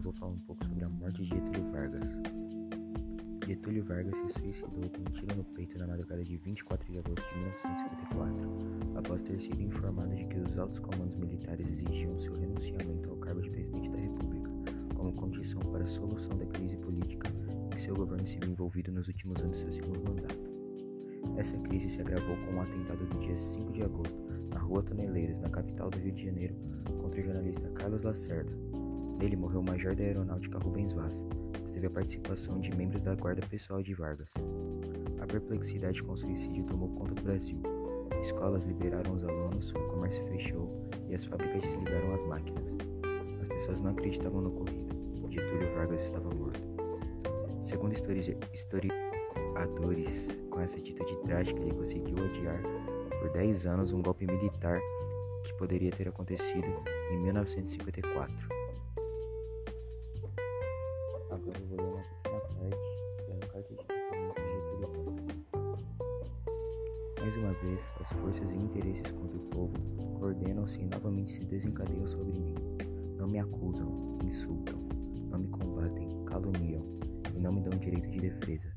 falar um pouco sobre a morte de Getúlio Vargas. Getúlio Vargas se suicidou com um tiro no peito na madrugada de 24 de agosto de 1954, após ter sido informado de que os altos comandos militares exigiam seu renunciamento ao cargo de presidente da República como condição para a solução da crise política em que seu governo se viu envolvido nos últimos anos de seu segundo mandato. Essa crise se agravou com o um atentado do dia 5 de agosto na Rua Toneleiras, na capital do Rio de Janeiro, contra o jornalista Carlos Lacerda, Nele morreu o major da aeronáutica Rubens Vaz, mas teve a participação de membros da guarda pessoal de Vargas. A perplexidade com o suicídio tomou conta do Brasil. Escolas liberaram os alunos, o comércio fechou e as fábricas desligaram as máquinas. As pessoas não acreditavam no ocorrido. Getúlio Vargas estava morto. Segundo historiadores, com essa atitude trágica, ele conseguiu adiar por 10 anos um golpe militar que poderia ter acontecido em 1954. Agora eu vou ler uma pequena parte da carta de de. Mais uma vez, as forças e interesses contra o povo coordenam-se e novamente se desencadeiam sobre mim. Não me acusam, insultam, não me combatem, caluniam e não me dão direito de defesa.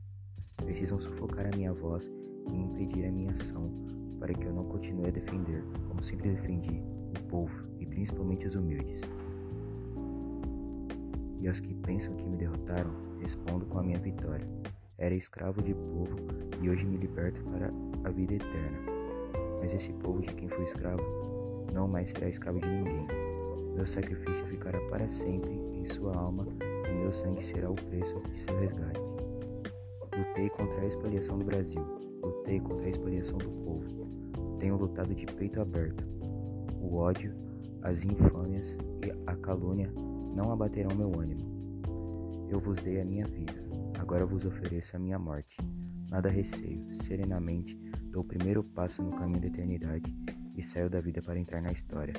Precisam sufocar a minha voz e impedir a minha ação para que eu não continue a defender, como sempre defendi, o povo e principalmente os humildes e aos que pensam que me derrotaram, respondo com a minha vitória. Era escravo de povo e hoje me liberto para a vida eterna. Mas esse povo de quem fui escravo não mais será escravo de ninguém. Meu sacrifício ficará para sempre em sua alma e meu sangue será o preço de seu resgate. Lutei contra a expoliação do Brasil, lutei contra a expoliação do povo. Tenho lutado de peito aberto. O ódio, as infâmias e a calúnia não abaterão meu ânimo. Eu vos dei a minha vida, agora vos ofereço a minha morte. Nada receio, serenamente dou o primeiro passo no caminho da eternidade e saio da vida para entrar na história.